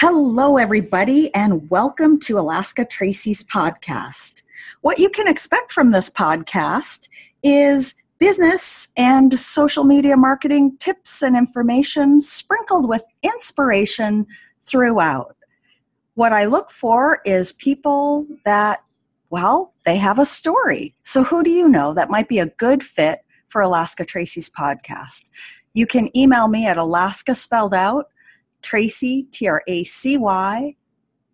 Hello, everybody, and welcome to Alaska Tracy's podcast. What you can expect from this podcast is business and social media marketing tips and information sprinkled with inspiration throughout. What I look for is people that, well, they have a story. So, who do you know that might be a good fit for Alaska Tracy's podcast? You can email me at Alaska spelled out, Tracy, T R A C Y,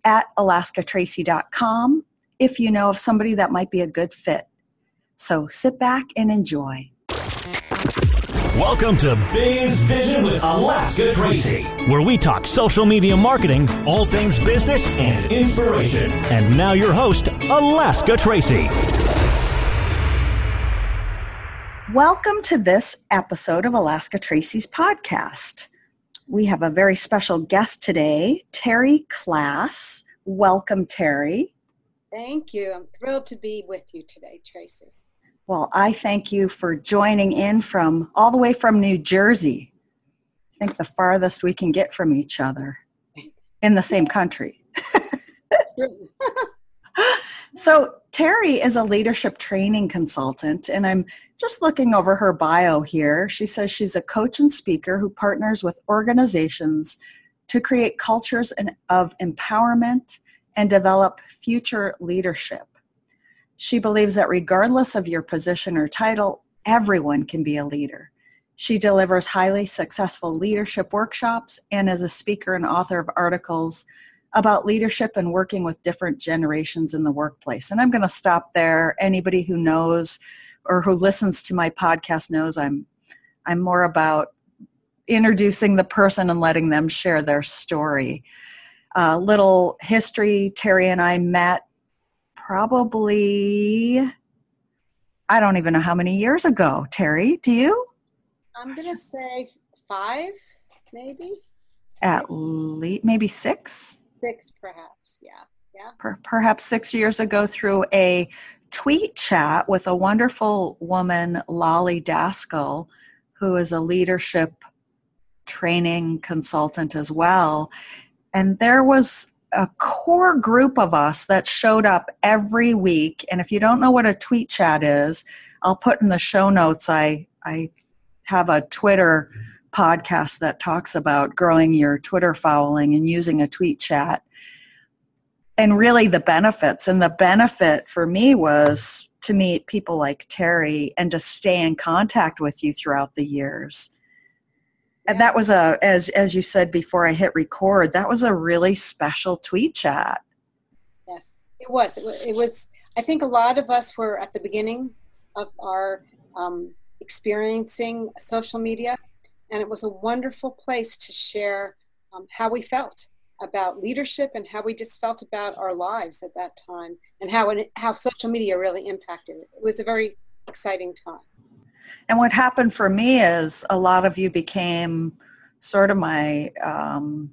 at alaskatracy.com if you know of somebody that might be a good fit. So sit back and enjoy. Welcome to Biz Vision with Alaska Tracy, where we talk social media marketing, all things business, and inspiration. And now your host, Alaska Tracy. Welcome to this episode of Alaska Tracy's podcast. We have a very special guest today, Terri Klass. Welcome, Terri. Thank you. I'm thrilled to be with you today, Tracy. Well, I thank you for joining in from all the way from New Jersey. I think the farthest we can get from each other in the same country. so, Terri is a leadership training consultant, and I'm just looking over her bio here. She says she's a coach and speaker who partners with organizations to create cultures of empowerment and develop future leadership. She believes that regardless of your position or title, everyone can be a leader. She delivers highly successful leadership workshops and is a speaker and author of articles about leadership and working with different generations in the workplace. And I'm going to stop there. Anybody who knows or who listens to my podcast knows I'm I'm more about introducing the person and letting them share their story. A uh, little history Terri and I met probably, I don't even know how many years ago. Terri, do you? I'm going to say five, maybe. At least, maybe six? Six, perhaps, yeah. Yeah. Per- perhaps six years ago through a tweet chat with a wonderful woman, Lolly Daskal, who is a leadership training consultant as well and there was a core group of us that showed up every week and if you don't know what a tweet chat is i'll put in the show notes i i have a twitter podcast that talks about growing your twitter following and using a tweet chat. And really the benefits. And the benefit for me was to meet people like terri and to stay in contact with you throughout the years. And that was a as as you said before i hit record that was a really special tweet chat. Yes it was. It was, it was i think a lot of us were at the beginning of our um, experiencing social media and it was a wonderful place to share um, how we felt about leadership and how we just felt about our lives at that time and how it, how social media really impacted it. It was a very exciting time. And what happened for me is a lot of you became sort of my um,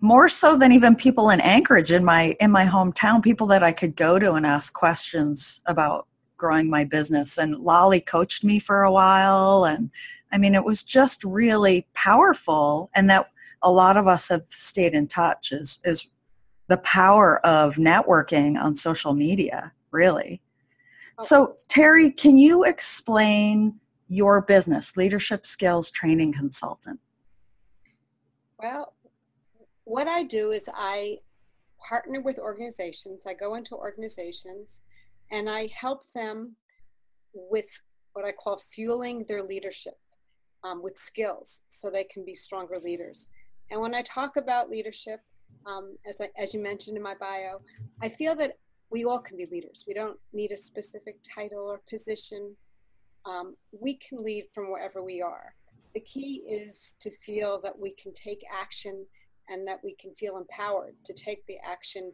more so than even people in Anchorage in my in my hometown, people that I could go to and ask questions about growing my business. And Lolly coached me for a while, and I mean, it was just really powerful. And that a lot of us have stayed in touch is is the power of networking on social media, really. Oh. So, Terri, can you explain your business, Leadership Skills Training Consultant? Well, what I do is I partner with organizations. I go into organizations and I help them with what I call fueling their leadership um, with skills so they can be stronger leaders. And when I talk about leadership, um, as, I, as you mentioned in my bio, I feel that we all can be leaders. We don't need a specific title or position. Um, we can lead from wherever we are. The key is to feel that we can take action and that we can feel empowered to take the action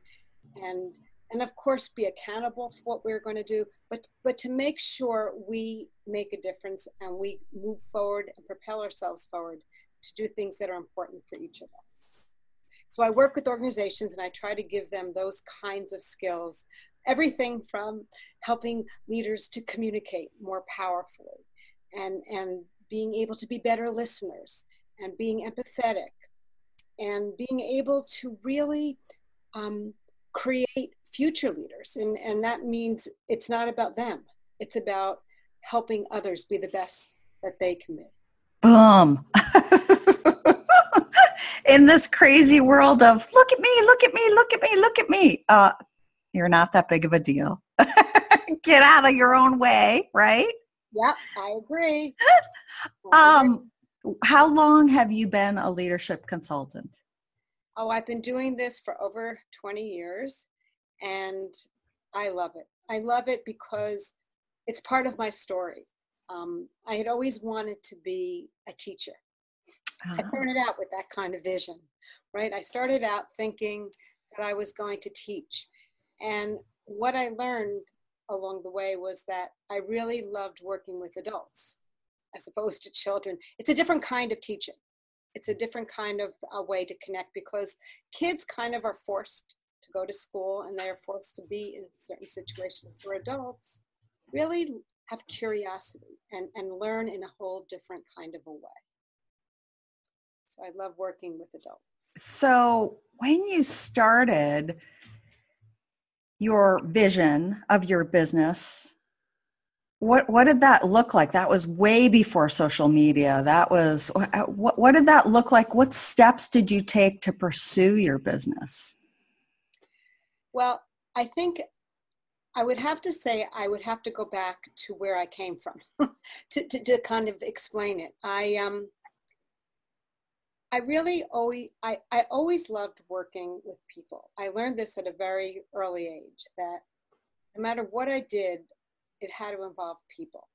and and of course be accountable for what we're going to do but but to make sure we make a difference and we move forward and propel ourselves forward to do things that are important for each of us so I work with organizations and I try to give them those kinds of skills. Everything from helping leaders to communicate more powerfully and, and being able to be better listeners and being empathetic and being able to really um, create future leaders. And, and that means it's not about them, it's about helping others be the best that they can be. Boom. In this crazy world of look at me, look at me, look at me, look at me, uh, you're not that big of a deal. Get out of your own way, right? Yep, I agree. um, how long have you been a leadership consultant? Oh, I've been doing this for over 20 years and I love it. I love it because it's part of my story. Um, I had always wanted to be a teacher. Uh-huh. I started out with that kind of vision, right? I started out thinking that I was going to teach. And what I learned along the way was that I really loved working with adults as opposed to children. It's a different kind of teaching. It's a different kind of a way to connect because kids kind of are forced to go to school and they are forced to be in certain situations where adults really have curiosity and, and learn in a whole different kind of a way. So I love working with adults. So when you started your vision of your business, what what did that look like? That was way before social media. That was uh, what what did that look like? What steps did you take to pursue your business? Well, I think I would have to say I would have to go back to where I came from to, to, to, kind of explain it. I um I really always I, I always loved working with people. I learned this at a very early age that no matter what I did, it had to involve people.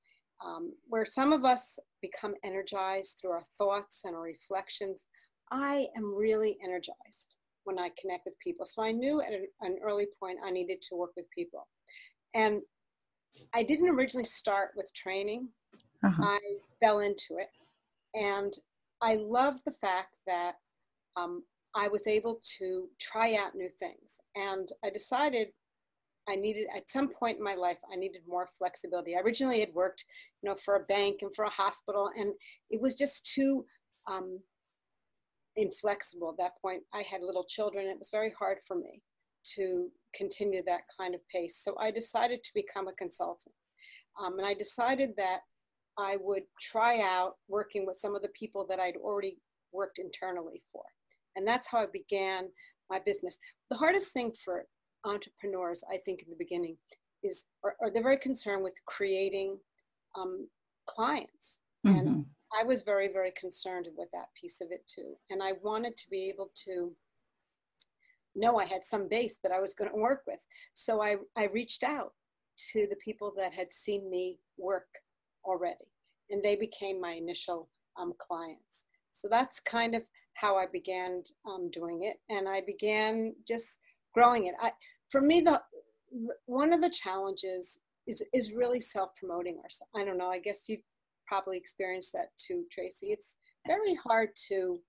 Um, where some of us become energized through our thoughts and our reflections, I am really energized when I connect with people. So I knew at an early point I needed to work with people. And I didn't originally start with training, uh-huh. I fell into it. And I loved the fact that um, I was able to try out new things. And I decided I needed, at some point in my life, I needed more flexibility. I originally had worked, you know, for a bank and for a hospital, and it was just too um, inflexible at that point. I had little children. It was very hard for me to continue that kind of pace. So I decided to become a consultant. Um, and I decided that I would try out working with some of the people that I'd already worked internally for. And that's how I began my business. The hardest thing for entrepreneurs, I think, in the beginning is, are, are they're very concerned with creating um, clients. Mm-hmm. And I was very, very concerned with that piece of it too. And I wanted to be able to know I had some base that I was going to work with. So I, I reached out to the people that had seen me work already, and they became my initial um, clients. So that's kind of how I began um, doing it, and I began just growing it. I, for me, the one of the challenges is is really self promoting ourselves. I don't know. I guess you probably experienced that too, Tracy. It's very hard to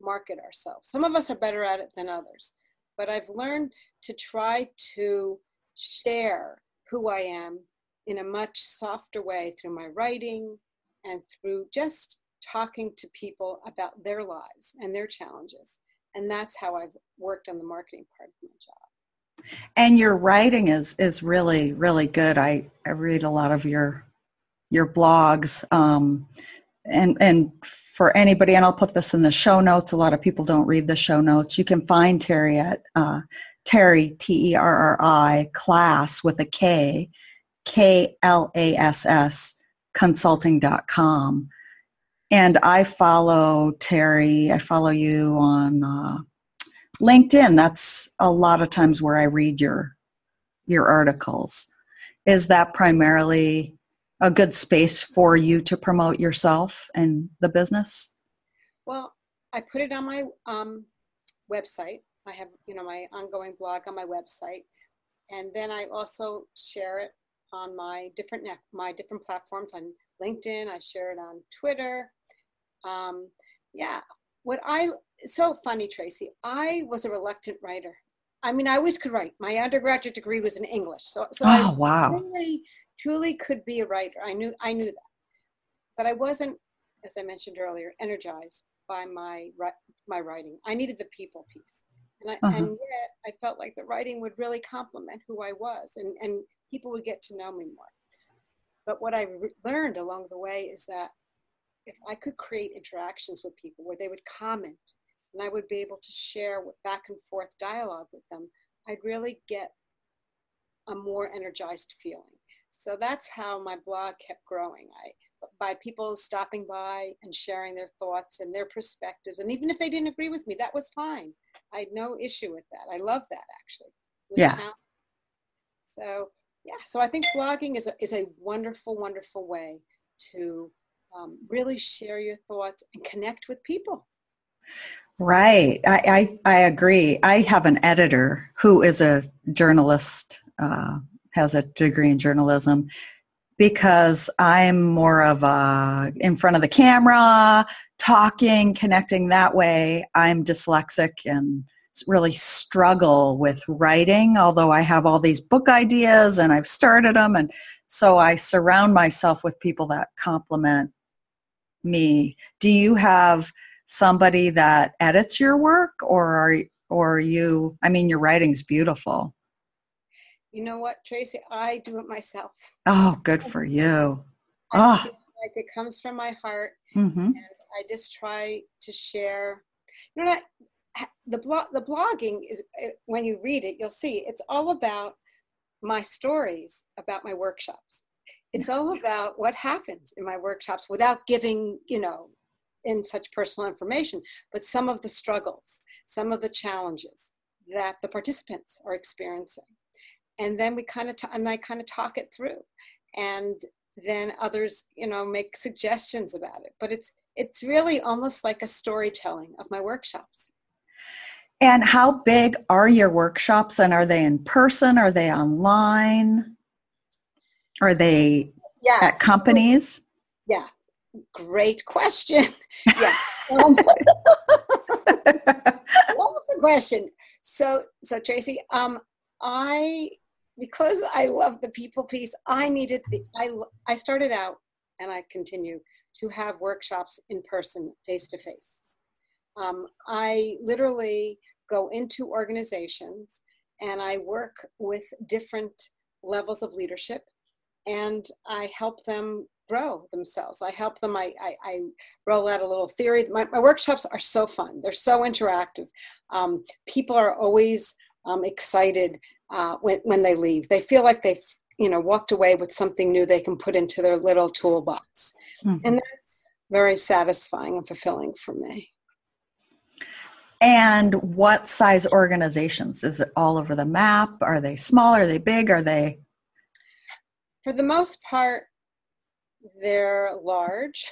market ourselves. Some of us are better at it than others, but I've learned to try to share who I am in a much softer way through my writing and through just talking to people about their lives and their challenges. And that's how I've worked on the marketing part of my job. And your writing is is really really good. I I read a lot of your your blogs um, and and for anybody and i'll put this in the show notes a lot of people don't read the show notes. You can find terri at uh, terri t-e-r-r-i Klass with a k k-l-a-s-s consulting.com and i follow terri i follow you on uh, linkedin. That's a lot of times where i read your your articles. Is that primarily a good space for you to promote yourself and the business? Well, I put it on my um, website. I have, you know, my ongoing blog on my website, and then I also share it on my different my different platforms on LinkedIn. I share it on Twitter. Um, yeah, what I so funny, Tracy. I was a reluctant writer. I mean, I always could write. My undergraduate degree was in English, so so oh, I wow. really truly could be a writer. I knew I knew that, but I wasn't, as I mentioned earlier, energized by my my writing. I needed the people piece, and I, Uh-huh. and yet I felt like the writing would really complement who I was, and and people would get to know me more. But what I re- learned along the way is that if I could create interactions with people where they would comment, and I would be able to share back and forth dialogue with them, I'd really get a more energized feeling. So that's how my blog kept growing. I by people stopping by and sharing their thoughts and their perspectives. And even if they didn't agree with me, that was fine. I had no issue with that. I love that actually. Yeah. challenging. So yeah, so I think blogging is a, is a wonderful, wonderful way to um, really share your thoughts and connect with people. Right. I, I, I agree. I have an editor who is a journalist, uh, has a degree in journalism, because I'm more of a in front of the camera, talking, connecting that way. I'm dyslexic and really struggle with writing, although I have all these book ideas and I've started them. And so I surround myself with people that complement me. Do you have somebody that edits your work or are or are you I mean your writing's beautiful. You know what, Tracy? I do it myself. Oh, good for you. Ah. like it comes from my heart. Mhm. and I just try to share. You know, the blog, the blogging is when you read it, you'll see it's all about my stories about my workshops. It's all about what happens in my workshops without giving, you know, in such personal information, but some of the struggles, some of the challenges that the participants are experiencing, and then we kind of t- and I kind of talk it through, and then others, you know, make suggestions about it. But it's it's really almost like a storytelling of my workshops. And how big are your workshops and are they in person? Are they online? Are they Yeah, at companies? yeah. Great question. yeah. Um, wonderful question. So, so Tracy, um, I because I love the people piece, I needed the I I started out and I continue to have workshops in person, face to face. I literally go into organizations and I work with different levels of leadership and I help them grow themselves. I help them, I, I, I roll out a little theory. My, my, workshops are so fun, they're so interactive. Um, people are always um, excited uh, when, when they leave. They feel like they've you know walked away with something new they can put into their little toolbox Mhm. and that's very satisfying and fulfilling for me And what size organizations? Is it all over the map? Are they small? Are they big? Are they for the most part they're large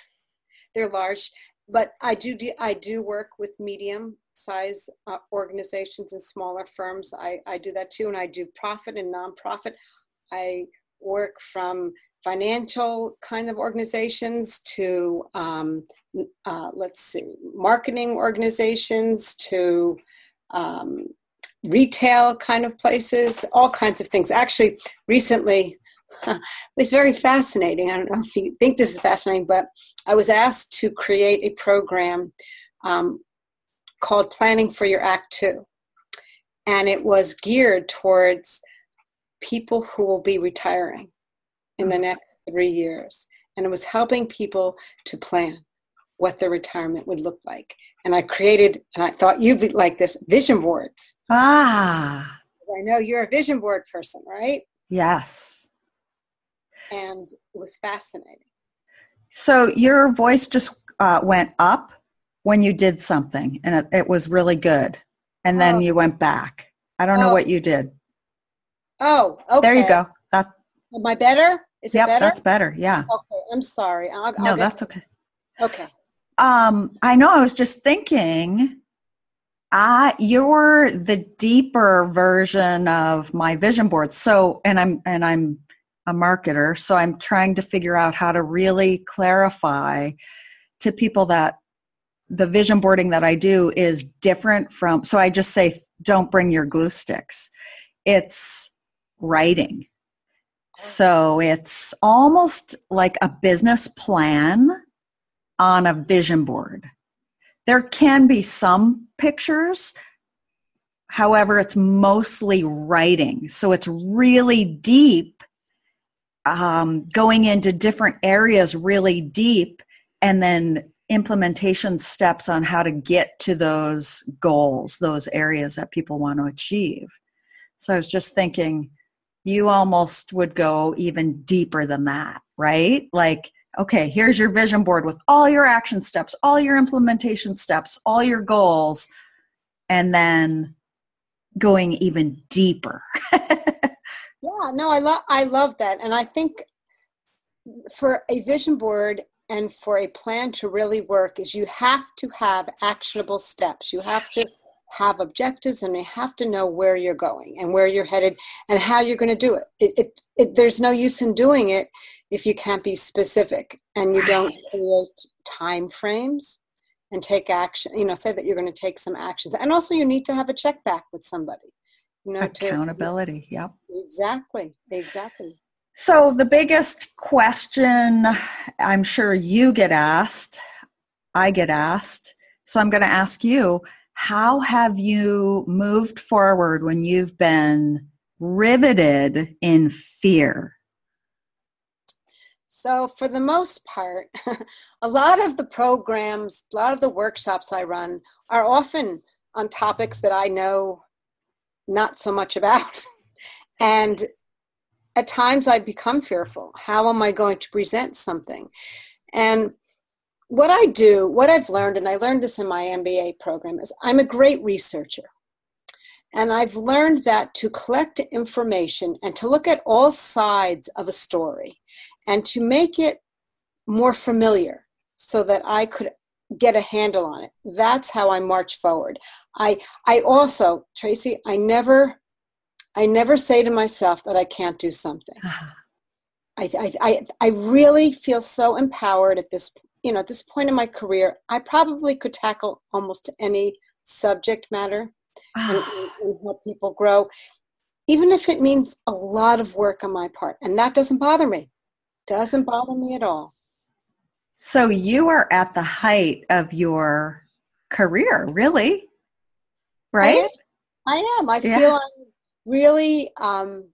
they're large but i do de- i do work with medium size uh, organizations and smaller firms. I, I do that too and i do profit and nonprofit. I work from financial kind of organizations to um, uh, let's see marketing organizations to um, retail kind of places all kinds of things. Actually recently it was very fascinating. I don't know if you think this is fascinating, but I was asked to create a program um, called Planning for Your Act Two. And it was geared towards people who will be retiring in the next three years. And it was helping people to plan what their retirement would look like. And I created, and I thought you'd be like this vision boards. ah I know you're a vision board person, right? yes. And it was fascinating. So your voice just uh, went up when you did something, and it, it was really good, and then Oh. you went back. I don't know Oh. what you did. Oh, okay. There you go. That Am I better? Is yep, it better? that's better. Yeah. Okay, I'm sorry. I'll, I'll No, get- that's okay. okay. Um, I know. I was just thinking. I you're the deeper version of my vision board. So, and I'm and I'm a marketer, so I'm trying to figure out how to really clarify to people that the vision boarding that I do is different from. So I just say, don't bring your glue sticks. It's writing. So it's almost like a business plan on a vision board. there can be some pictures however it's mostly writing so it's really deep um, going into different areas really deep and then implementation steps on how to get to those goals those areas that people want to achieve so i was just thinking you almost would go even deeper than that right like okay, here's your vision board with all your action steps, all your implementation steps, all your goals, and then going even deeper. yeah, no, I love I love that. And I think for a vision board and for a plan to really work is you have to have actionable steps. You have to have objectives and you have to know where you're going and where you're headed and how you're going to do it. It, it, it. There's no use in doing it if you can't be specific and you right. don't create time frames and take action you know say that you're going to take some actions and also you need to have a check back with somebody you know accountability to, yep. Exactly exactly. So the biggest question i'm sure you get asked i get asked so i'm going to ask you how have you moved forward when you've been riveted in fear? So, for the most part, a lot of the programs, a lot of the workshops I run are often on topics that I know not so much about. and at times I become fearful. How am I going to present something? And what I do, what I've learned, and I learned this in my MBA program, is I'm a great researcher. And I've learned that to collect information and to look at all sides of a story and to make it more familiar so that I could get a handle on it. That's how I march forward. I I also, Tracy, I never I never say to myself that I can't do something. Uh-huh. I, I, I, I really feel so empowered at this you know at this point in my career i probably could tackle almost any subject matter and, and ah. help people grow even if it means a lot of work on my part and that doesn't bother me doesn't bother me at all. So you are at the height of your career, really? Right? I am. I, am. I yeah. feel I'm really um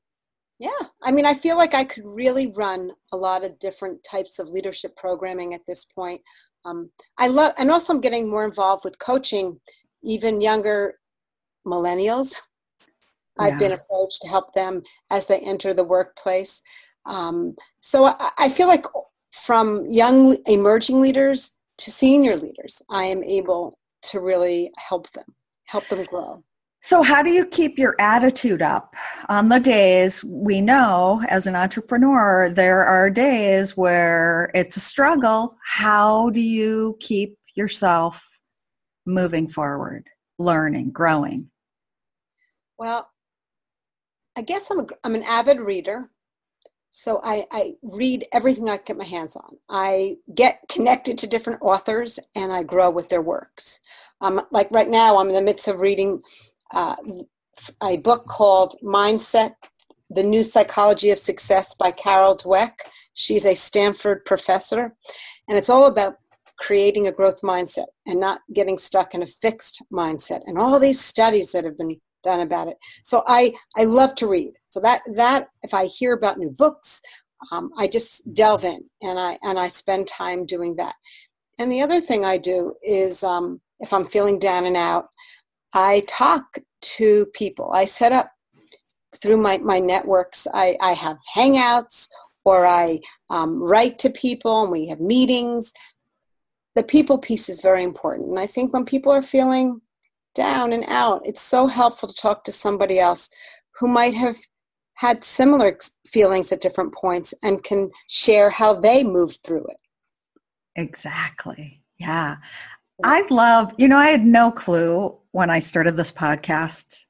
yeah. I mean, I feel like I could really run a lot of different types of leadership programming at this point. Um, I love, and also I'm getting more involved with coaching even younger millennials. Yeah. I've been approached to help them as they enter the workplace. Um, so I, I feel like from young emerging leaders to senior leaders, I am able to really help them, help them grow. So, how do you keep your attitude up on the days we know as an entrepreneur, there are days where it's a struggle? How do you keep yourself moving forward, learning, growing? Well, I guess I'm, a, I'm an avid reader so I, I read everything I get my hands on. I get connected to different authors and I grow with their works. Um, like right now, I'm in the midst of reading uh, a book called Mindset The New Psychology of Success by Carol Dweck. She's a Stanford professor, and it's all about creating a growth mindset and not getting stuck in a fixed mindset. And all these studies that have been done about it. So I I love to read. So that that if I hear about new books, um, I just delve in and I and I spend time doing that. And the other thing I do is um, if I'm feeling down and out, I talk to people. I set up through my, my networks. I, I have hangouts or I um, write to people and we have meetings. The people piece is very important. And I think when people are feeling down and out. It's so helpful to talk to somebody else who might have had similar feelings at different points and can share how they moved through it. Exactly. Yeah. I love, you know, I had no clue when I started this podcast.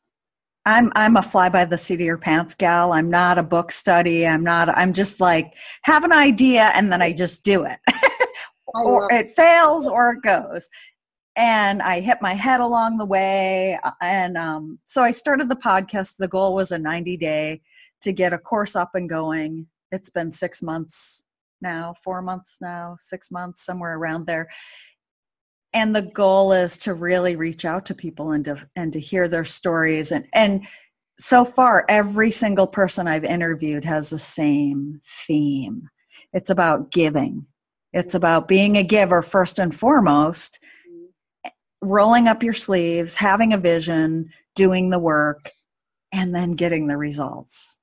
I'm I'm a fly by the seat of your pants gal. I'm not a book study. I'm not I'm just like have an idea and then I just do it. or it fails or it goes and I hit my head along the way. Uh, and um, so I started the podcast. The goal was a 90 day to get a course up and going. It's been six months now, four months now, six months, somewhere around there. and the goal is to really reach out to people and to and to hear their stories and and so far every single person i've interviewed has the same theme it's about giving it's about being a giver first and foremost rolling up your sleeves having a vision doing the work and then getting the results.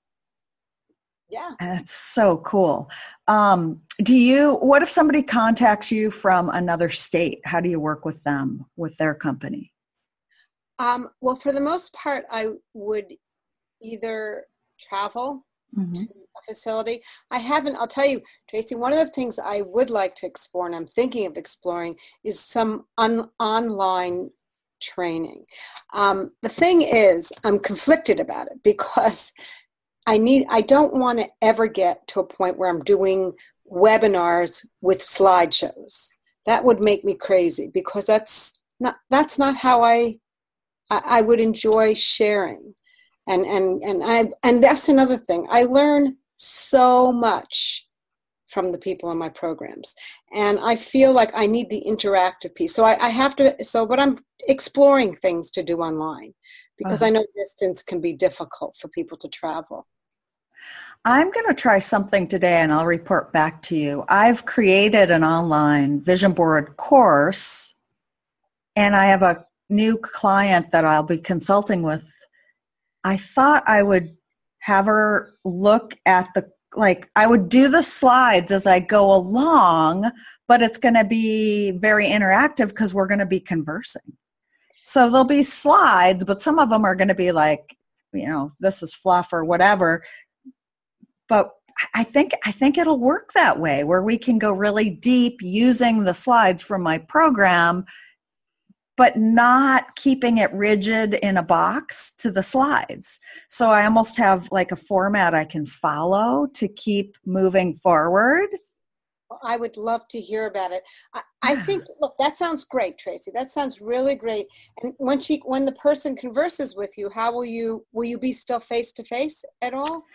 Yeah. That's so cool. Um, do you what if somebody contacts you from another state? How do you work with them with their company? Um, well for the most part i would either travel mm-hmm. to facility i haven't i'll tell you tracy one of the things i would like to explore and i'm thinking of exploring is some un- online training um, the thing is i'm conflicted about it because I need I don't want to ever get to a point where I'm doing webinars with slideshows. That would make me crazy because that's not that's not how I I, I would enjoy sharing. And and and I and that's another thing. I learn so much from the people in my programs and i feel like i need the interactive piece so i, I have to so but i'm exploring things to do online because uh-huh. i know distance can be difficult for people to travel I'm going to try something today and I'll report back to you. I've created an online vision board course and I have a new client that I'll be consulting with. I thought I would have her look at the like I would do the slides as I go along, but it's going to be very interactive because we're going to be conversing. So there'll be slides, but some of them are going to be like, you know, this is fluff or whatever but I think I think it'll work that way where we can go really deep using the slides from my program but not keeping it rigid in a box to the slides. So I almost have like a format I can follow to keep moving forward. I would love to hear about it. I, I think look, that sounds great, Tracy. That sounds really great. And when she when the person converses with you, how will you will you be still face to face at all?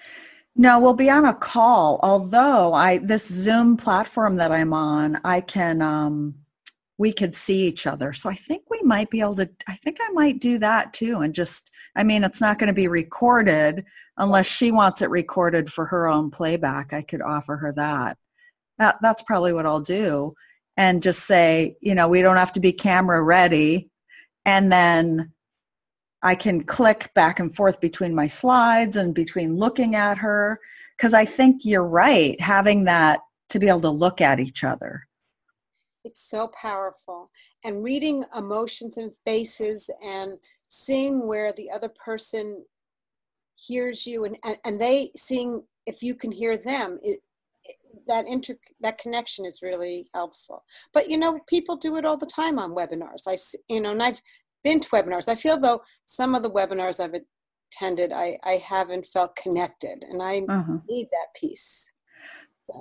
No, we'll be on a call. Although I this Zoom platform that I'm on, I can um we could see each other. So I think we might be able to I think I might do that too and just I mean it's not going to be recorded unless she wants it recorded for her own playback. I could offer her that. That that's probably what I'll do and just say, you know, we don't have to be camera ready and then I can click back and forth between my slides and between looking at her. Because I think you're right, having that to be able to look at each other. It's so powerful. And reading emotions and faces and seeing where the other person hears you and, and, and they seeing if you can hear them, it, that inter that connection is really helpful but you know people do it all the time on webinars i you know and i've been to webinars. I feel though some of the webinars I've attended, I, I haven't felt connected, and I uh-huh. need that piece.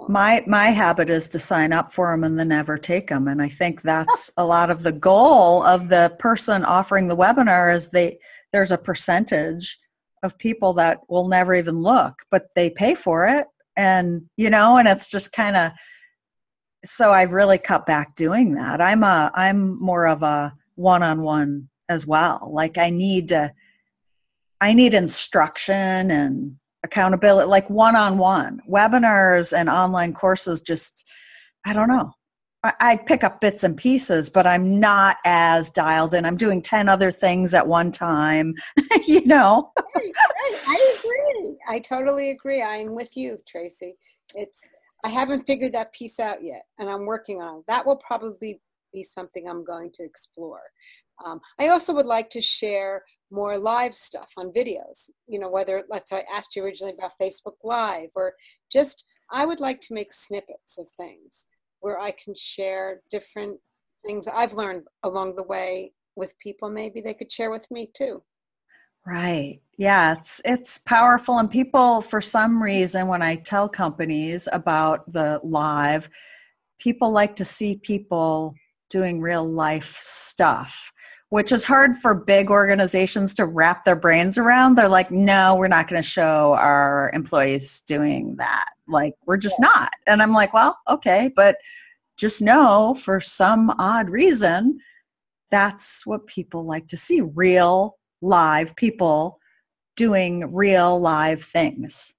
My my habit is to sign up for them and then never take them, and I think that's a lot of the goal of the person offering the webinar. Is they there's a percentage of people that will never even look, but they pay for it, and you know, and it's just kind of so I've really cut back doing that. I'm a I'm more of a one-on-one as well like i need to i need instruction and accountability like one-on-one webinars and online courses just i don't know. I, I pick up bits and pieces but i'm not as dialed in. I'm doing 10 other things at one time you know? Right, right. i agree. I totally agree. I'm with you tracy. It's i haven't figured that piece out yet and i'm working on it. That will probably be something i'm going to explore. Um, I also would like to share more live stuff on videos, you know, whether, let's I asked you originally about Facebook Live or just, I would like to make snippets of things where I can share different things I've learned along the way with people maybe they could share with me too. Right. Yeah, it's it's powerful and people for some reason when I tell companies about the live, people like to see people doing real life stuff which is hard for big organizations to wrap their brains around. They're like, no, we're not going to show our employees doing that. Like, we're just yeah. not. And I'm like, well, okay, but just know for some odd reason, that's what people like to see real, live people doing real, live things.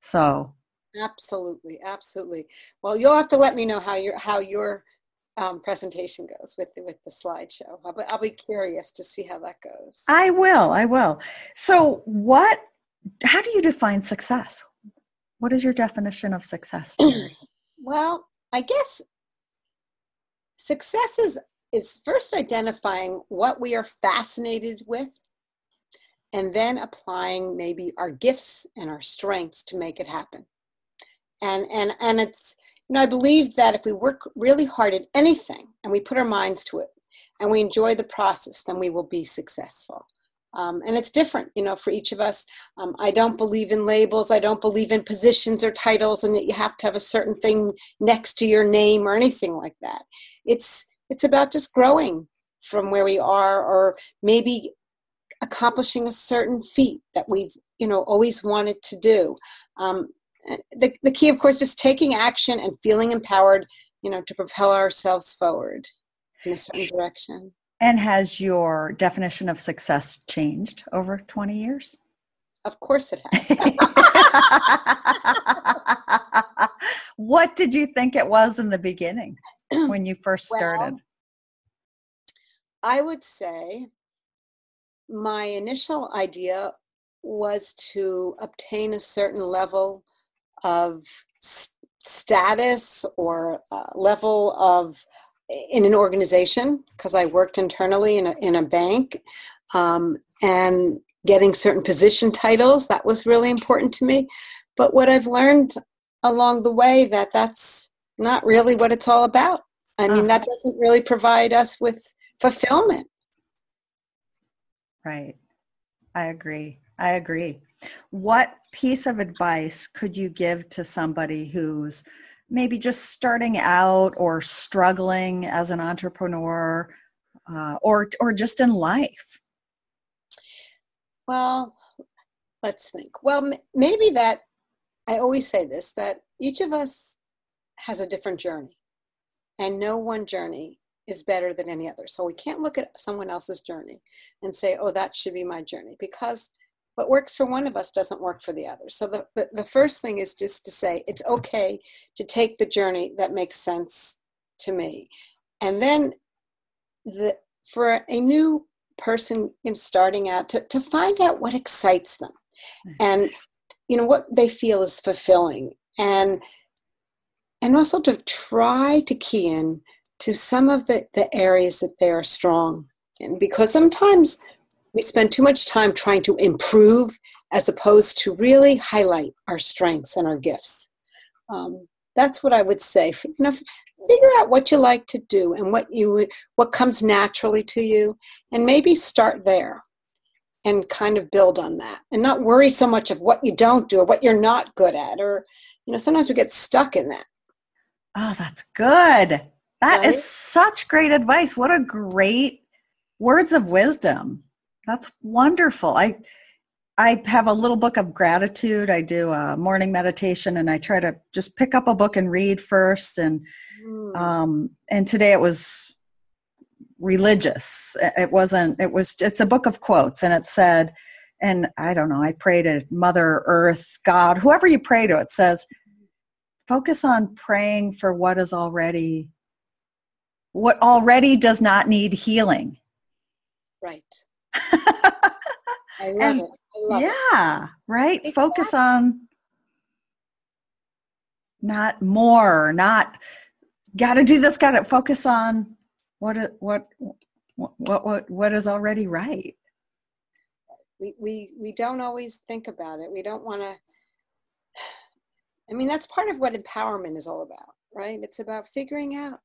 So, absolutely, absolutely. Well, you'll have to let me know how your how your um, presentation goes with the, with the slideshow. I'll be, I'll be curious to see how that goes. I will. I will. So, what? How do you define success? What is your definition of success? well, I guess success is is first identifying what we are fascinated with and then applying maybe our gifts and our strengths to make it happen and and and it's you know i believe that if we work really hard at anything and we put our minds to it and we enjoy the process then we will be successful. Um, and it's different you know for each of us. Um, i don't believe in labels. I don't believe in positions or titles and that you have to have a certain thing next to your name or anything like that. It's it's about just growing from where we are or maybe accomplishing a certain feat that we've you know always wanted to do. Um, the, the key of course is taking action and feeling empowered you know to propel ourselves forward in a certain direction and has your definition of success changed over 20 years? Of course it has. what did you think it was in the beginning when you first started? Well, I would say my initial idea was to obtain a certain level of status or uh, level of in an organization because I worked internally in a, in a bank um, and getting certain position titles that was really important to me. But what I've learned along the way that that's not really what it's all about. I mean uh-huh. that doesn't really provide us with fulfillment. Right. I agree. I agree. What piece of advice could you give to somebody who's maybe just starting out or struggling as an entrepreneur uh, or or just in life? Well let's think. Well maybe that i always say this that each of us has a different journey and no one journey is better than any other. So we can't look at someone else's journey and say oh that should be my journey because what works for one of us doesn't work for the other. So the, the, the, first thing is just to say it's okay to take the journey that makes sense to me. And then the, for a new person in starting out to, to find out what excites them and you know what they feel is fulfilling and and also to try to key in to some of the, the areas that they are strong in because sometimes we spend too much time trying to improve as opposed to really highlight our strengths and our gifts. Um, that's what I would say. You know, figure out what you like to do and what you what comes naturally to you, and maybe start there and kind of build on that, and not worry so much of what you don't do or what you're not good at, or you know, sometimes we get stuck in that. Oh, that's good. That right? is such great advice. What a great words of wisdom. That's wonderful. I I have a little book of gratitude. I do a morning meditation, and I try to just pick up a book and read first. And mm. um, and today it was religious. It wasn't. It was. It's a book of quotes, and it said, and I don't know. I pray to Mother Earth, God, whoever you pray to. It says, focus on praying for what is already, what already does not need healing. Right I love and, it. I love yeah, it. right? Exactly. Focus on not more, not got to do this, got to focus on what what what what what is already right. We we we don't always think about it. We don't want to I mean that's part of what empowerment is all about, right? It's about figuring out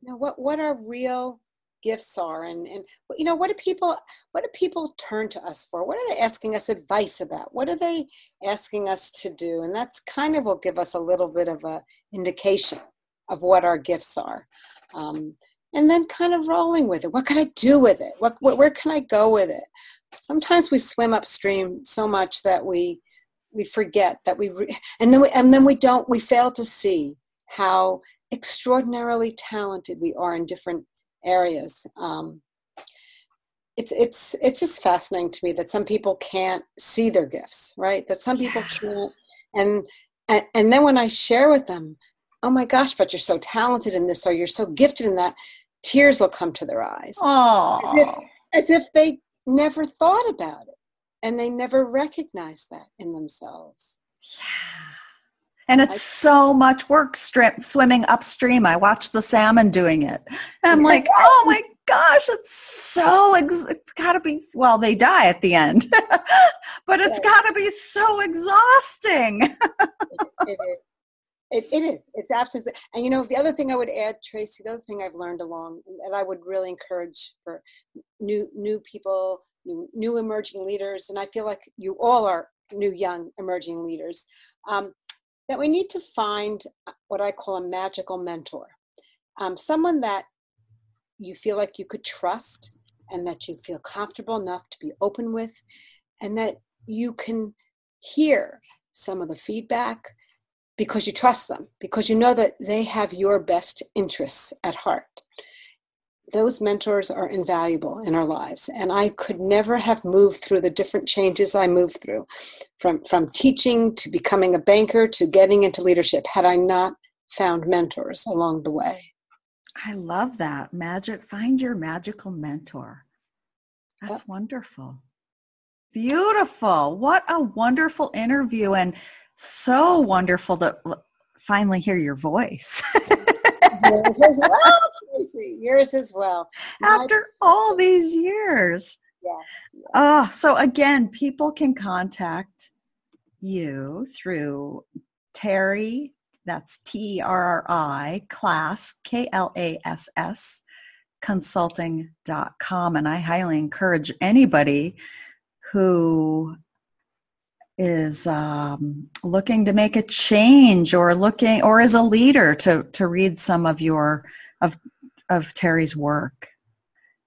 you know what what are real gifts are and and you know what do people what do people turn to us for? What are they asking us advice about? What are they asking us to do? And that's kind of will give us a little bit of a indication of what our gifts are. Um, and then kind of rolling with it. What can i do with it? What, what where can i go with it? Sometimes we swim upstream so much that we we forget that we re- and then we and then we don't we fail to see how extraordinarily talented we are in different areas. Um, it's it's it's just fascinating to me that some people can't see their gifts, right? That some people yeah. can't, and, and and then when I share with them, oh my gosh, but you're so talented in this, or you're so gifted in that, tears will come to their eyes, as if as if they never thought about it, and they never recognized that in themselves. Yeah. And it's I, so much work swimming upstream. I watch the salmon doing it. I'm like, oh my gosh, it's so, ex- it's got to be, well, they die at the end, but it's got to be so exhausting. it, it, is. It, it is. It's absolutely. And you know, the other thing I would add, Tracy, the other thing I've learned along, and I would really encourage for new new people, new new emerging leaders, and I feel like you all are new young emerging leaders. Um, that we need to find what I call a magical mentor, um, someone that you feel like you could trust and that you feel comfortable enough to be open with, and that you can hear some of the feedback because you trust them, because you know that they have your best interests at heart those mentors are invaluable in our lives. And i could never have moved through the different changes i moved through from from teaching to becoming a banker to getting into leadership had i not found mentors along the way. I love that. Magic find your magical mentor. That's yep. wonderful. Beautiful. What a wonderful interview and so wonderful to finally hear your voice yours as well, Tracy. Yours as well. After all these years. Yes. yes. Oh, so again, people can contact you through Terri, that's T R R I, Klass, K L A S S, consulting.com. And I highly encourage anybody who is um, looking to make a change or looking or as a leader to to read some of your of of Terri's work.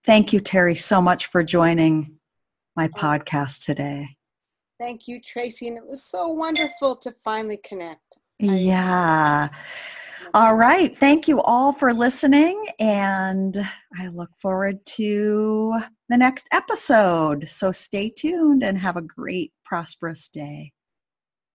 Thank you, Terry, so much for joining my podcast today. Thank you, Tracy, and it was so wonderful to finally connect. Yeah. All right. Thank you all for listening, and I look forward to the next episode. So stay tuned and have a great prosperous day.